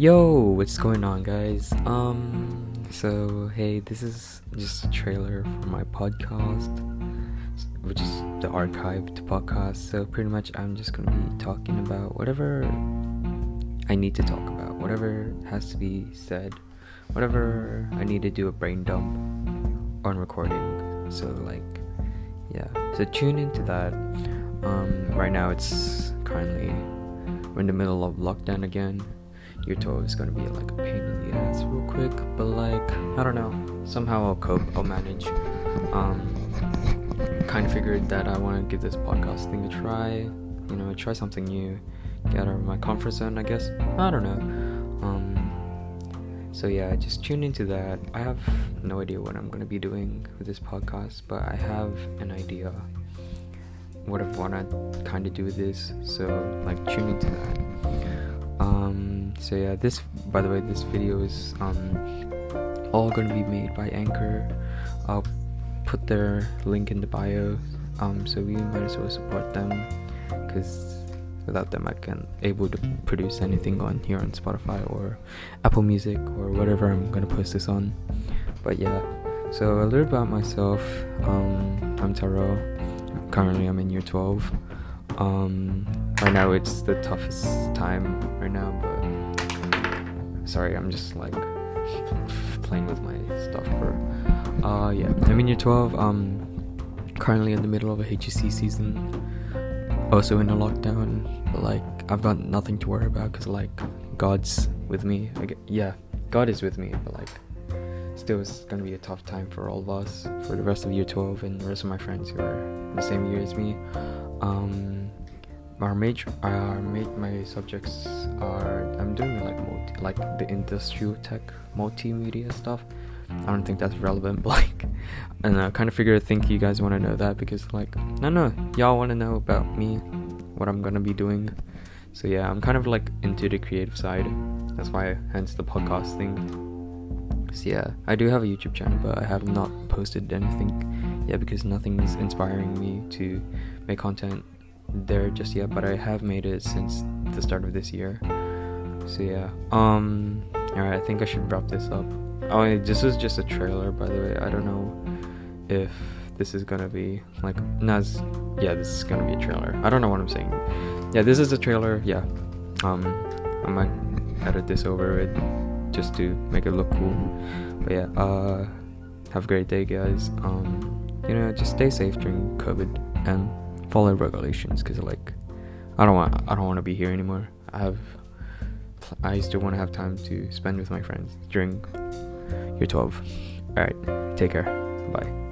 Yo, what's going on, guys? Um, so hey, this is just a trailer for my podcast, which is the archived podcast. So pretty much, I'm just gonna be talking about whatever I need to talk about, whatever has to be said, whatever I need to do a brain dump on recording. So like, yeah. So tune into that. Um, right now it's currently we're in the middle of lockdown again your toe is gonna be like a pain in the ass real quick but like i don't know. Somehow i'll cope i'll manage. Um kind of figured that i want to give this podcast thing a try. You know try something new. Get out of my comfort zone i guess. I don't know. Um so yeah just tune into that. I have no idea what i'm going to be doing with this podcast but i have an idea. What i want to kind of do with this so like tune into that so yeah this by the way this video is um all gonna be made by anchor. I'll put their link in the bio. Um so we might as well support them because without them i can't able to produce anything on here on spotify or apple music or whatever i'm gonna post this on. But yeah. So a little about myself. Um i'm taro. Currently i'm in year 12 um right now it's the toughest time right now but sorry i'm just like playing with my stuff bro. Uh yeah. I'm in year 12 um currently in the middle of a HSC season. Also in a lockdown but like i've got nothing to worry about because like god's with me. Yeah god is with me but like still it's gonna be a tough time for all of us for the rest of year 12 and the rest of my friends who are the same year as me. Um our major our ma- my subjects are i'm doing like like the industrial tech multimedia stuff i don't think that's relevant but like and i kind of figure i think you guys want to know that because like no no y'all want to know about me what i'm gonna be doing. So yeah i'm kind of like into the creative side. That's why hence the podcast thing. So yeah i do have a youtube channel but i have not posted anything yet because nothing is inspiring me to make content there just yet, but I have made it since the start of this year. So yeah. Um alright, I think I should wrap this up. Oh this is just a trailer by the way. I don't know if this is gonna be like Nas yeah, this is gonna be a trailer. I don't know what I'm saying. Yeah, this is a trailer, yeah. Um I might edit this over it just to make it look cool. But yeah, uh have a great day guys. Um you know, just stay safe during COVID and follow regulations because like I don't want I don't want to be here anymore. I have I still want to have time to spend with my friends during year 12. All right, take care. Bye.